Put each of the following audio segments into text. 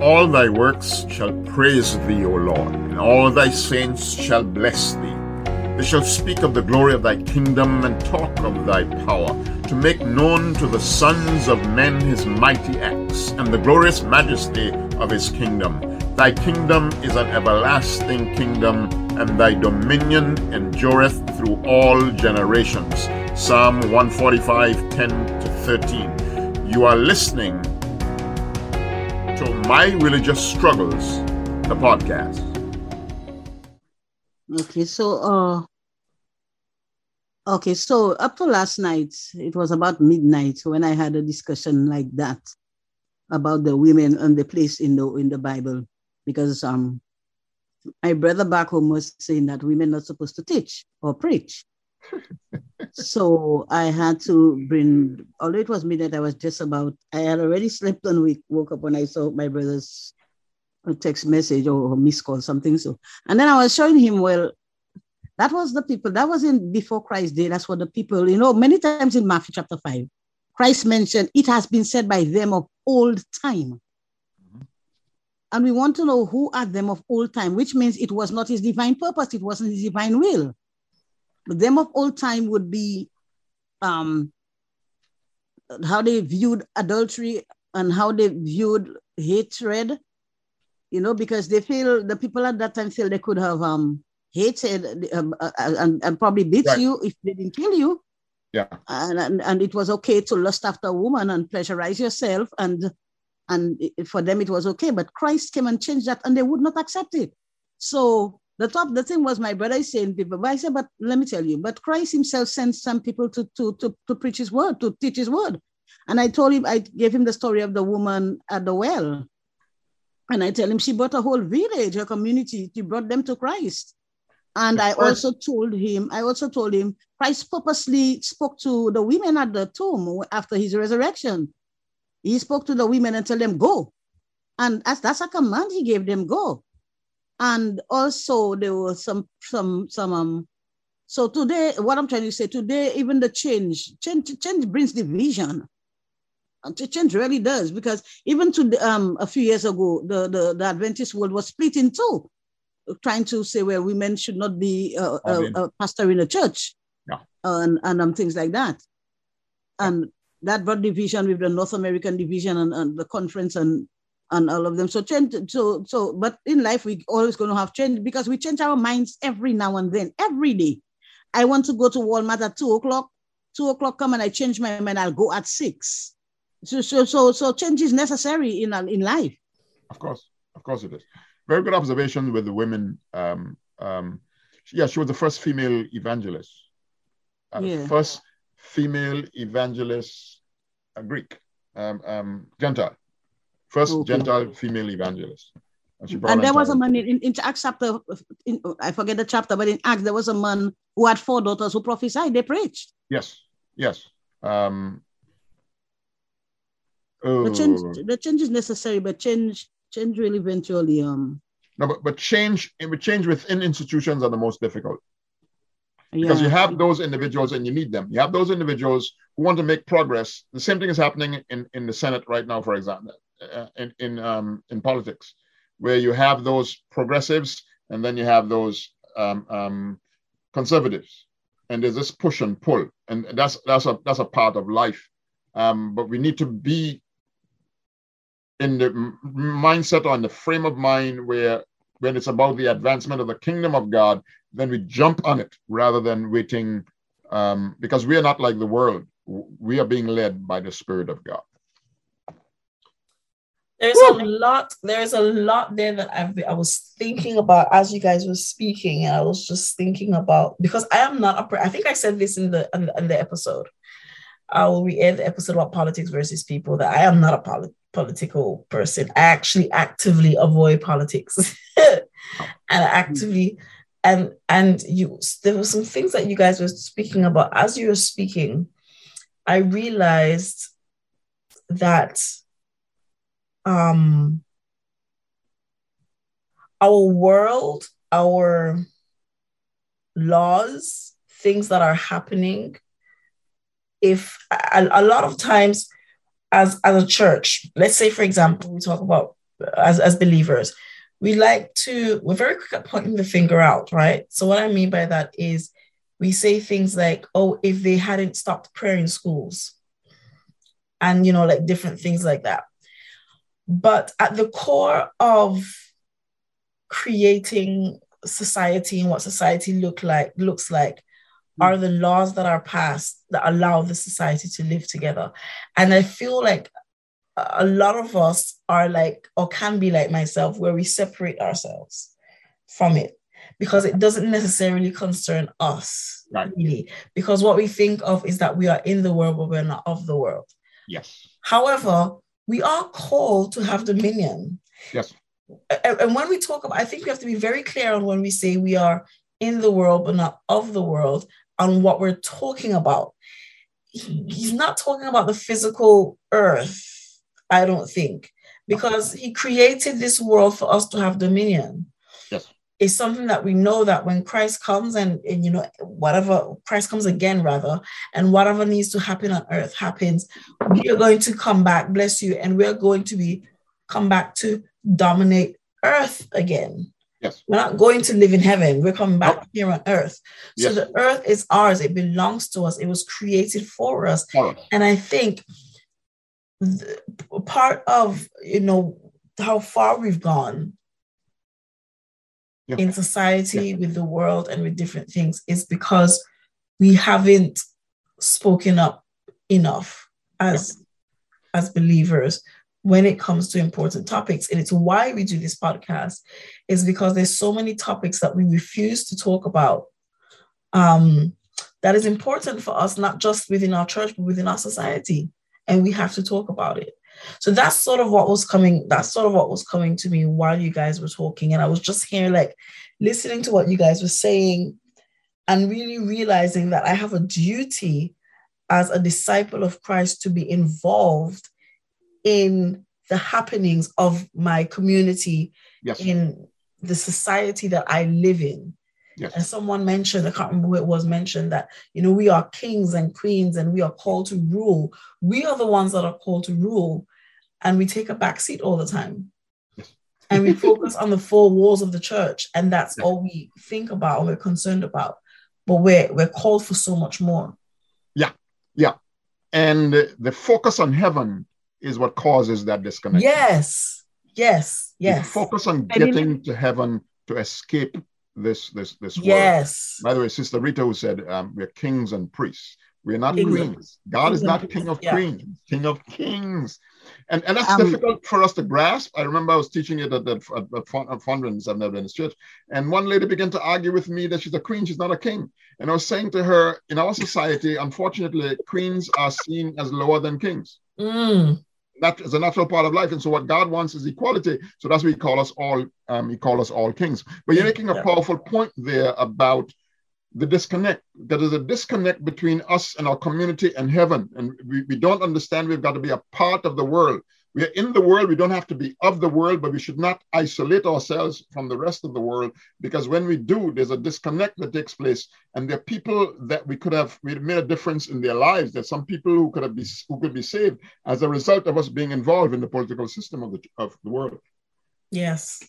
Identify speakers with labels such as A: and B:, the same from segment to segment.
A: All thy works shall praise thee, O Lord, and all thy saints shall bless thee. They shall speak of the glory of thy kingdom and talk of thy power, to make known to the sons of men his mighty acts and the glorious majesty of his kingdom. Thy kingdom is an everlasting kingdom, and thy dominion endureth through all generations. Psalm 145 10 to 13. You are listening to My Religious Struggles, the podcast.
B: Okay, so uh okay, so up to last night, it was about midnight when I had a discussion like that about the women and the place in the in the Bible because um my brother back home was saying that women are supposed to teach or preach. so I had to bring, although it was midnight, I was just about, I had already slept and we woke up when I saw my brother's uh, text message or missed call, something so. And then I was showing him, well, that was the people, that was in before Christ day. That's what the people, you know, many times in Matthew chapter 5, Christ mentioned, it has been said by them of old time and we want to know who are them of old time, which means it was not his divine purpose, it wasn't his divine will. Them of old time would be um, how they viewed adultery and how they viewed hatred, you know, because they feel the people at that time feel they could have um, hated um, uh, uh and, and probably beat right. you if they didn't kill you.
A: Yeah.
B: And, and, and it was okay to lust after a woman and pleasurize yourself and and for them it was okay. But Christ came and changed that, and they would not accept it. So the top, the thing was, my brother is saying people, but I said, but let me tell you, but Christ Himself sent some people to to to to preach His word, to teach His word. And I told him, I gave him the story of the woman at the well. And I tell him she brought a whole village, her community, she brought them to Christ. And I also told him, I also told him, Christ purposely spoke to the women at the tomb after his resurrection. He spoke to the women and told them, go. And that's, that's a command he gave them, go. And also there were some, some, some, um, so today, what I'm trying to say, today, even the change, change, change brings division. Change really does, because even to the, um, a few years ago, the, the, the Adventist world was split in two, trying to say where women should not be uh, a, pastor in a church
A: yeah.
B: and, and um, things like that. And that brought division with the North American division and, and the conference and and all of them. So change. So so, but in life we always going to have change because we change our minds every now and then, every day. I want to go to Walmart at two o'clock. Two o'clock come and I change my mind. I'll go at six. So so so so change is necessary in in life.
A: Of course, of course it is. Very good observation with the women. Um, um, yeah, she was the first female evangelist. Uh, yeah. First female evangelist, a Greek, um, um, Gentile, first okay. Gentile female evangelist.
B: And, and there was a man in, in Acts chapter, in, I forget the chapter, but in Acts there was a man who had four daughters who prophesied. They preached.
A: Yes, yes. Um,
B: oh. the change, the change is necessary, but change, change will eventually. Um.
A: No, but but change, change within institutions are the most difficult because yeah. you have those individuals and you need them. You have those individuals who want to make progress. The same thing is happening in, in the Senate right now, for example, uh, in in um, in politics, where you have those progressives and then you have those um, um, conservatives, and there's this push and pull, and that's that's a that's a part of life. Um, but we need to be in the mindset or in the frame of mind where when it's about the advancement of the kingdom of God, then we jump on it rather than waiting um, because we are not like the world. We are being led by the Spirit of God.
C: There's a lot. There's a lot there that I've I was thinking about as you guys were speaking, and I was just thinking about because I am not a. I think I said this in the in the, in the episode. I will re-air the episode about politics versus people that I am not a polit- political person. I actually actively avoid politics, and I hmm. actively and and you there were some things that you guys were speaking about as you were speaking i realized that um our world our laws things that are happening if a, a lot of times as as a church let's say for example we talk about as, as believers, we like to, we're very quick at pointing the finger out, right? So, what I mean by that is we say things like, oh, if they hadn't stopped prayer in schools, and, you know, like different things like that. But at the core of creating society and what society look like looks like mm. are the laws that are passed that allow the society to live together. And I feel like a lot of us are like, or can be like myself, where we separate ourselves from it because it doesn't necessarily concern us, right. really. Because what we think of is that we are in the world, but we're not of the world.
A: Yes.
C: However, we are called to have dominion.
A: Yes.
C: And when we talk about, I think we have to be very clear on when we say we are in the world, but not of the world, on what we're talking about. He's not talking about the physical earth I don't think, because he created this world for us to have dominion. It's something that we know that when Christ comes and, and you know, whatever Christ comes again, rather, and whatever needs to happen on earth happens, we are going to come back, bless you, and we're going to be come back to dominate earth again.
A: Yes.
C: We're not going to live in heaven. We're coming back here on earth. So yes. the earth is ours. It belongs to us. It was created for us. And I think part of you know how far we've gone yeah. in society yeah. with the world and with different things is because we haven't spoken up enough as yeah. as believers when it comes to important topics and it's why we do this podcast is because there's so many topics that we refuse to talk about um, that is important for us not just within our church but within our society and we have to talk about it. So that's sort of what was coming. That's sort of what was coming to me while you guys were talking. And I was just here, like, listening to what you guys were saying and really realizing that I have a duty as a disciple of Christ to be involved in the happenings of my community,
A: yes.
C: in the society that I live in.
A: Yes.
C: And someone mentioned, I can't remember who it was mentioned that, you know, we are kings and queens and we are called to rule. We are the ones that are called to rule. And we take a back seat all the time. And we focus on the four walls of the church. And that's yes. all we think about and we're concerned about. But we're we're called for so much more.
A: Yeah. Yeah. And the focus on heaven is what causes that disconnect.
C: Yes. Yes. Yes.
A: You focus on getting to heaven to escape this this this world.
C: yes.
A: By the way, Sister Rita who said um, we're kings and priests. We're not queens. God is not king of yeah. queens, king of kings. And, and that's um, difficult for us to grasp. I remember I was teaching it at, at, at, at Fondren's, I've never been in this church. And one lady began to argue with me that she's a queen, she's not a king. And I was saying to her, in our society, unfortunately, queens are seen as lower than kings.
C: Mm
A: that is a natural part of life. And so what God wants is equality. So that's what he call us all, um, he call us all kings. But you're making a yeah. powerful point there about the disconnect. There is a disconnect between us and our community and heaven. And we, we don't understand we've got to be a part of the world. We are in the world. We don't have to be of the world, but we should not isolate ourselves from the rest of the world because when we do, there's a disconnect that takes place. And there are people that we could have we made a difference in their lives. There's some people who could have be who could be saved as a result of us being involved in the political system of the of the world.
C: Yes.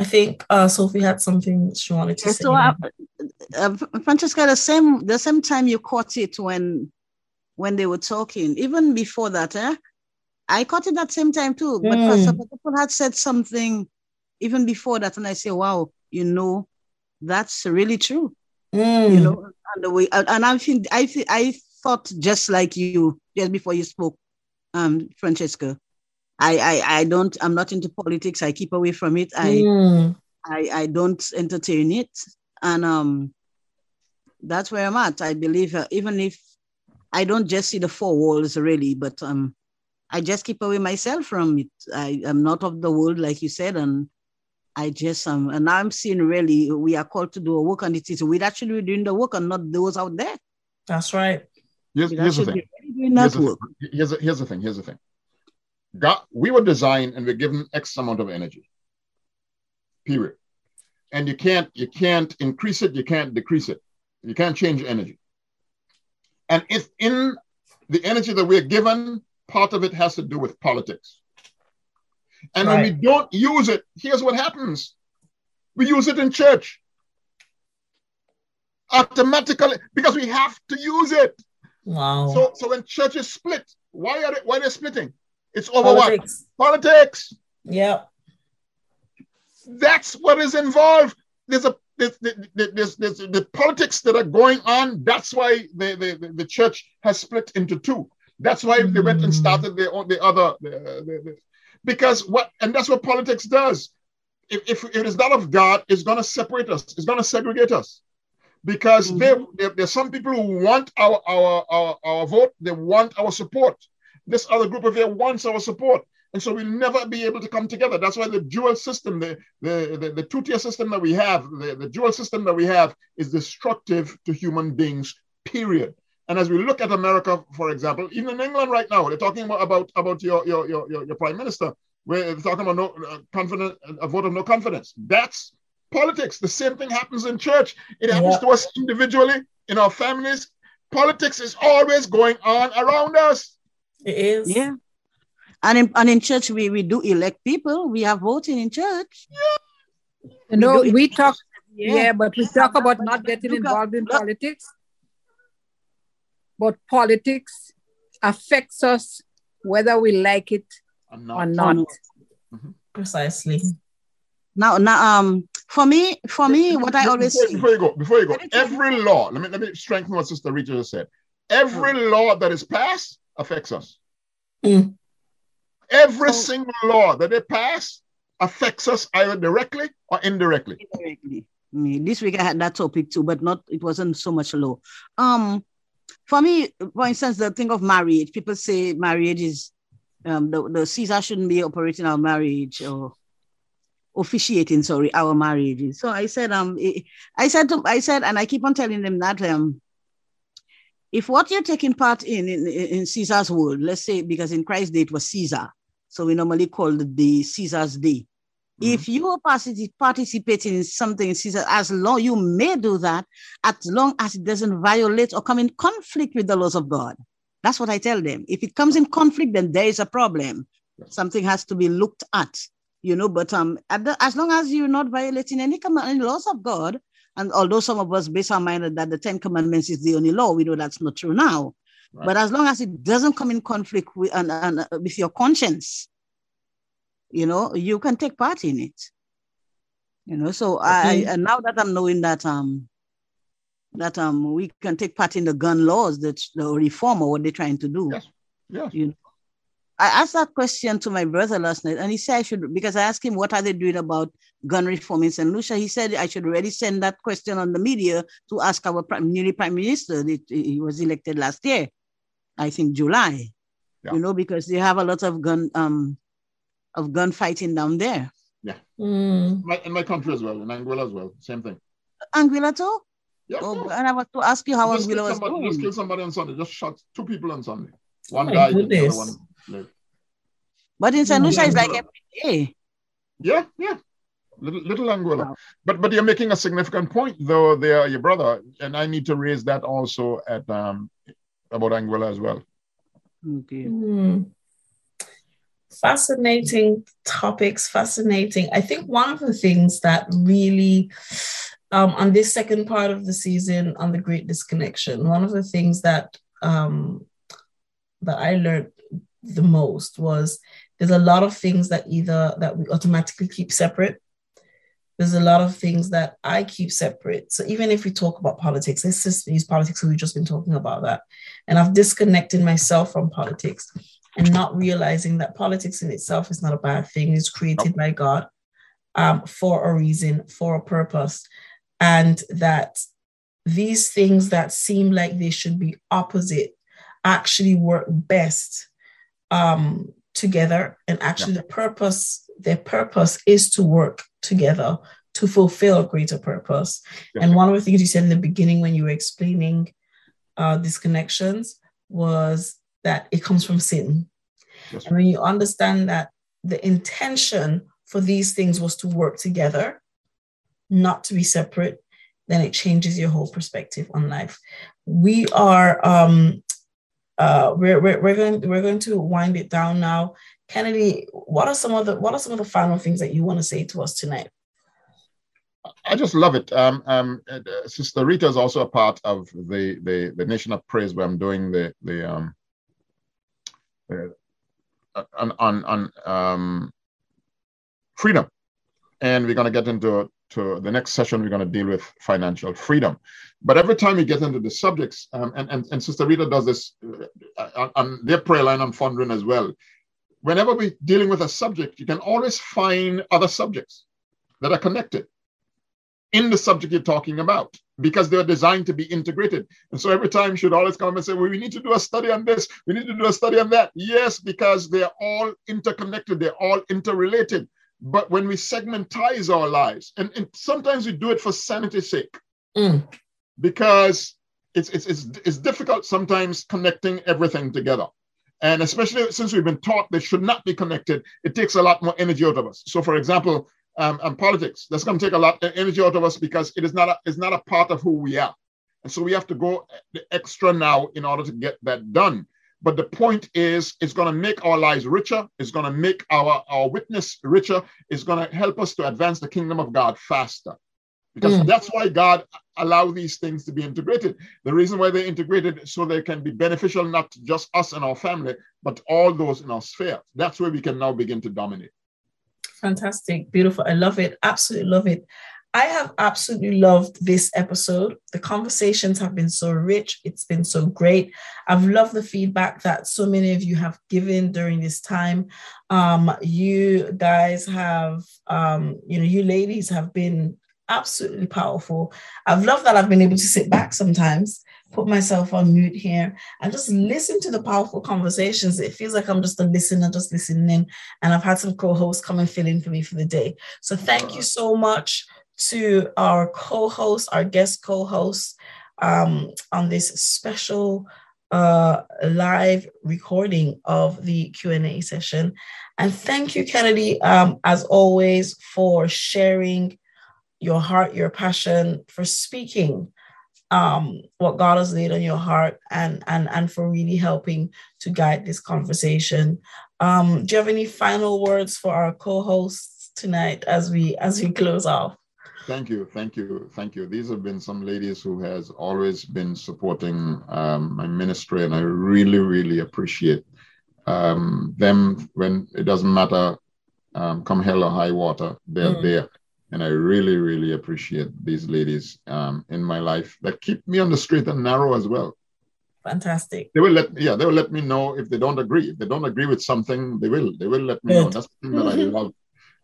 C: I think uh, Sophie had something she wanted to say.
B: So, uh, uh, Francesca, the same the same time you caught it when when they were talking, even before that, eh? I caught it that same time too. But mm. had said something even before that, and I say, "Wow, you know, that's really true."
C: Mm.
B: You know, and the way, and I think I think I thought just like you just before you spoke, um, Francesca. I, I I don't I'm not into politics. I keep away from it. I
C: mm.
B: I I don't entertain it, and um, that's where I'm at. I believe uh, even if I don't just see the four walls really, but um, I just keep away myself from it. I am not of the world, like you said, and I just um and now I'm seeing really we are called to do a work and it is we're actually doing the work and not those out there.
C: That's right.
A: Here's, here's the thing. Here's the, here's, the, here's the thing. Here's the thing. God, we were designed and we're given X amount of energy. Period. And you can't you can't increase it, you can't decrease it. You can't change energy. And if in the energy that we're given part of it has to do with politics. And right. when we don't use it, here's what happens we use it in church automatically because we have to use it.
C: Wow.
A: So, so when churches split, why are they, why are they splitting? It's over Politics. what? Politics.
C: Yeah.
A: That's what is involved. There's a there's, there's, there's, the politics that are going on. That's why the, the, the church has split into two. That's why mm. they went and started the, the other, the, the, because what, and that's what politics does. If, if, if it is not of God, it's going to separate us, it's going to segregate us. Because mm. there, there, there's some people who want our, our, our, our vote, they want our support. This other group of here wants our support. And so we'll never be able to come together. That's why the dual system, the, the, the, the two tier system that we have, the, the dual system that we have is destructive to human beings, period. And as we look at America, for example, even in England right now, they're talking about, about, about your, your, your, your, prime minister, they're talking about no uh, confidence, a vote of no confidence. That's politics. The same thing happens in church. It happens yeah. to us individually, in our families. Politics is always going on around us.
C: It is.
B: Yeah. And in, and in church, we, we do elect people. We are voting in church.
D: Yeah. You know, we, we talk, yeah. yeah. but we talk about not getting involved in politics. But politics affects us whether we like it or not.
C: Mm-hmm. Precisely.
B: Now, now, um, for me, for me, what I always
A: before, before you go, before you go, every law. Let me let me strengthen what Sister Rita just said. Every law that is passed affects us. Mm. Every single law that they pass affects us either directly or indirectly. Indirectly.
B: This week I had that topic too, but not it wasn't so much law. Um, for me, for instance, the thing of marriage, people say marriage is um, the, the Caesar shouldn't be operating our marriage or officiating, sorry, our marriage. So I said, um, I said, to, I said, and I keep on telling them that um, if what you're taking part in, in in Caesar's world, let's say because in Christ's day it was Caesar, so we normally call the Caesar's Day. Mm-hmm. If you are participating in something, Caesar, as long you may do that, as long as it doesn't violate or come in conflict with the laws of God. That's what I tell them. If it comes in conflict, then there is a problem. Something has to be looked at, you know. But um, the, as long as you're not violating any, any laws of God, and although some of us base our mind that the Ten Commandments is the only law, we know that's not true now. Right. But as long as it doesn't come in conflict with, and, and, uh, with your conscience, you know, you can take part in it. You know, so okay. I and now that I'm knowing that um that um we can take part in the gun laws that the reform or what they're trying to do.
A: Yes. Yes.
B: You know, I asked that question to my brother last night, and he said I should because I asked him what are they doing about gun reform in St. Lucia. He said I should already send that question on the media to ask our prime, newly prime minister. He was elected last year. I think July. Yeah. You know, because they have a lot of gun um of gunfighting down there.
A: Yeah. Mm. My, in my country as well, in Anguilla as well, same thing.
B: Anguilla too?
A: Yeah.
B: Oh, and I was to ask you how just Anguilla was
A: somebody, Just killed somebody on Sunday. Just shot two people on Sunday. One oh guy, the other one lived.
B: But in St. Lucia, it's like every day.
A: Yeah, yeah. Little, little Anguilla. Wow. But but you're making a significant point, though, there, your brother, and I need to raise that also at um about Anguilla as well.
B: Okay. Mm.
C: Fascinating topics, fascinating. I think one of the things that really, um, on this second part of the season, on the Great Disconnection, one of the things that um, that I learned the most was there's a lot of things that either that we automatically keep separate there's a lot of things that I keep separate. So even if we talk about politics, let's just use politics, we've just been talking about that. And I've disconnected myself from politics and not realizing that politics in itself is not a bad thing. It's created by God um, for a reason, for a purpose. And that these things that seem like they should be opposite actually work best um, together. And actually, yeah. the purpose, their purpose is to work together to fulfill a greater purpose. Yes. And one of the things you said in the beginning when you were explaining uh, connections, was that it comes from sin. Yes. And when you understand that the intention for these things was to work together, not to be separate, then it changes your whole perspective on life. We are um, uh, we're, we're, we're going we're going to wind it down now. Kennedy, what are some of the what are some of the final things that you want to say to us tonight?
A: I just love it. Um, um, uh, Sister Rita is also a part of the, the the Nation of Praise where I'm doing the the um, uh, on on, on um, freedom, and we're going to get into to the next session. We're going to deal with financial freedom. But every time we get into the subjects, um, and, and and Sister Rita does this on, on their prayer line on Funding as well. Whenever we're dealing with a subject, you can always find other subjects that are connected in the subject you're talking about because they're designed to be integrated. And so every time should always come and say, well, we need to do a study on this, we need to do a study on that. Yes, because they're all interconnected, they're all interrelated. But when we segmentize our lives, and, and sometimes we do it for sanity's sake, mm. because it's, it's, it's, it's difficult sometimes connecting everything together. And especially since we've been taught they should not be connected, it takes a lot more energy out of us. So, for example, um, and politics. That's going to take a lot of energy out of us because it is not a, it's not a part of who we are. And so we have to go the extra now in order to get that done. But the point is, it's going to make our lives richer. It's going to make our, our witness richer. It's going to help us to advance the kingdom of God faster. Because mm. that's why God allow these things to be integrated. The reason why they're integrated so they can be beneficial not to just us and our family, but all those in our sphere. That's where we can now begin to dominate.
C: Fantastic, beautiful. I love it. Absolutely love it. I have absolutely loved this episode. The conversations have been so rich. It's been so great. I've loved the feedback that so many of you have given during this time. Um, you guys have, um, you know, you ladies have been absolutely powerful. I've loved that I've been able to sit back sometimes put myself on mute here and just listen to the powerful conversations. It feels like I'm just a listener, just listening. And I've had some co hosts come and fill in for me for the day. So thank you so much to our co host, our guest co host um, on this special uh, live recording of the Q&A session. And thank you, Kennedy, um, as always, for sharing your heart, your passion, for speaking um, what God has laid on your heart and and and for really helping to guide this conversation. Um, do you have any final words for our co-hosts tonight as we as we close off?
A: Thank you, thank you, thank you. These have been some ladies who has always been supporting um, my ministry, and I really, really appreciate um, them. When it doesn't matter, um, come hell or high water, they're mm. there and I really, really appreciate these ladies um, in my life that keep me on the straight and narrow as well.
C: Fantastic.
A: They will let yeah, they will let me know if they don't agree. If they don't agree with something, they will. They will let me Good. know. That's the thing that I love.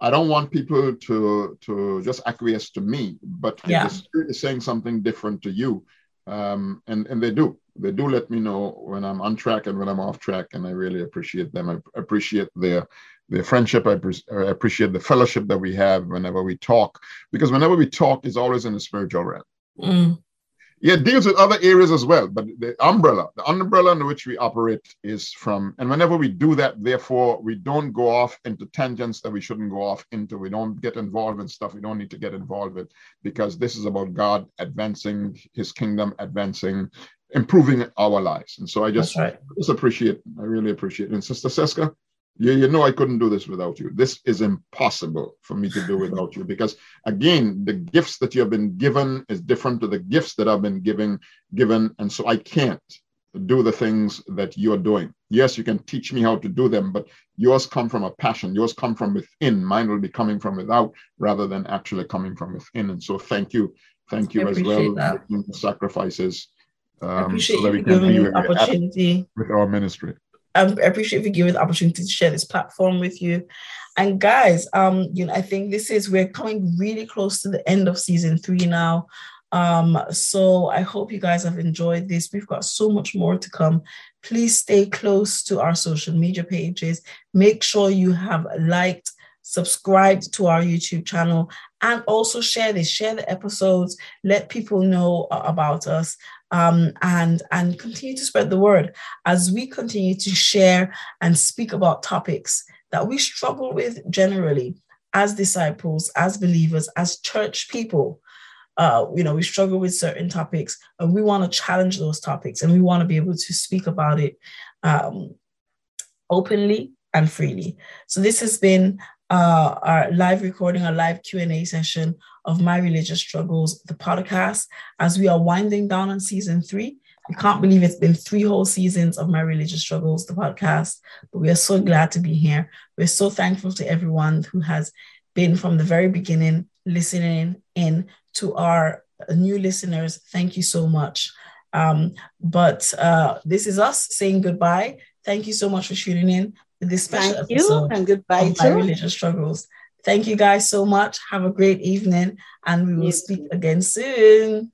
A: I don't want people to to just acquiesce to me, but yeah. the spirit is saying something different to you, um, and and they do. They do let me know when I'm on track and when I'm off track, and I really appreciate them. I appreciate their the friendship. I, pre- I, appreciate the fellowship that we have whenever we talk, because whenever we talk, it's always in the spiritual realm. Mm. Yeah, it deals with other areas as well, but the umbrella, the umbrella under which we operate is from, and whenever we do that, therefore, we don't go off into tangents that we shouldn't go off into. We don't get involved in stuff we don't need to get involved with, because this is about God advancing His kingdom, advancing, improving our lives. And so I just, right. just appreciate, I really appreciate it. And Sister Seska, you, you know I couldn't do this without you. This is impossible for me to do without you because again, the gifts that you have been given is different to the gifts that I've been given given, and so I can't do the things that you're doing. Yes, you can teach me how to do them, but yours come from a passion. Yours come from within. Mine will be coming from without rather than actually coming from within. And so thank you. Thank you as well for the sacrifices
C: um, so that we can be with,
A: with our ministry.
C: I appreciate you giving the opportunity to share this platform with you. And guys, um, you know, I think this is we're coming really close to the end of season three now. Um, so I hope you guys have enjoyed this. We've got so much more to come. Please stay close to our social media pages. Make sure you have liked, subscribed to our YouTube channel, and also share this, share the episodes, let people know about us um, and and continue to spread the word as we continue to share and speak about topics that we struggle with generally as disciples, as believers, as church people. Uh, you know, we struggle with certain topics, and we want to challenge those topics, and we want to be able to speak about it um, openly and freely. So this has been uh, our live recording, a live Q&A session of My Religious Struggles, the podcast, as we are winding down on season three. We can't believe it's been three whole seasons of My Religious Struggles, the podcast, but we are so glad to be here. We're so thankful to everyone who has been from the very beginning listening in to our new listeners. Thank you so much. Um, but uh, this is us saying goodbye. Thank you so much for tuning in this special
B: Thank you and goodbye
C: to religious struggles. Thank you guys so much. Have a great evening, and we will speak again soon.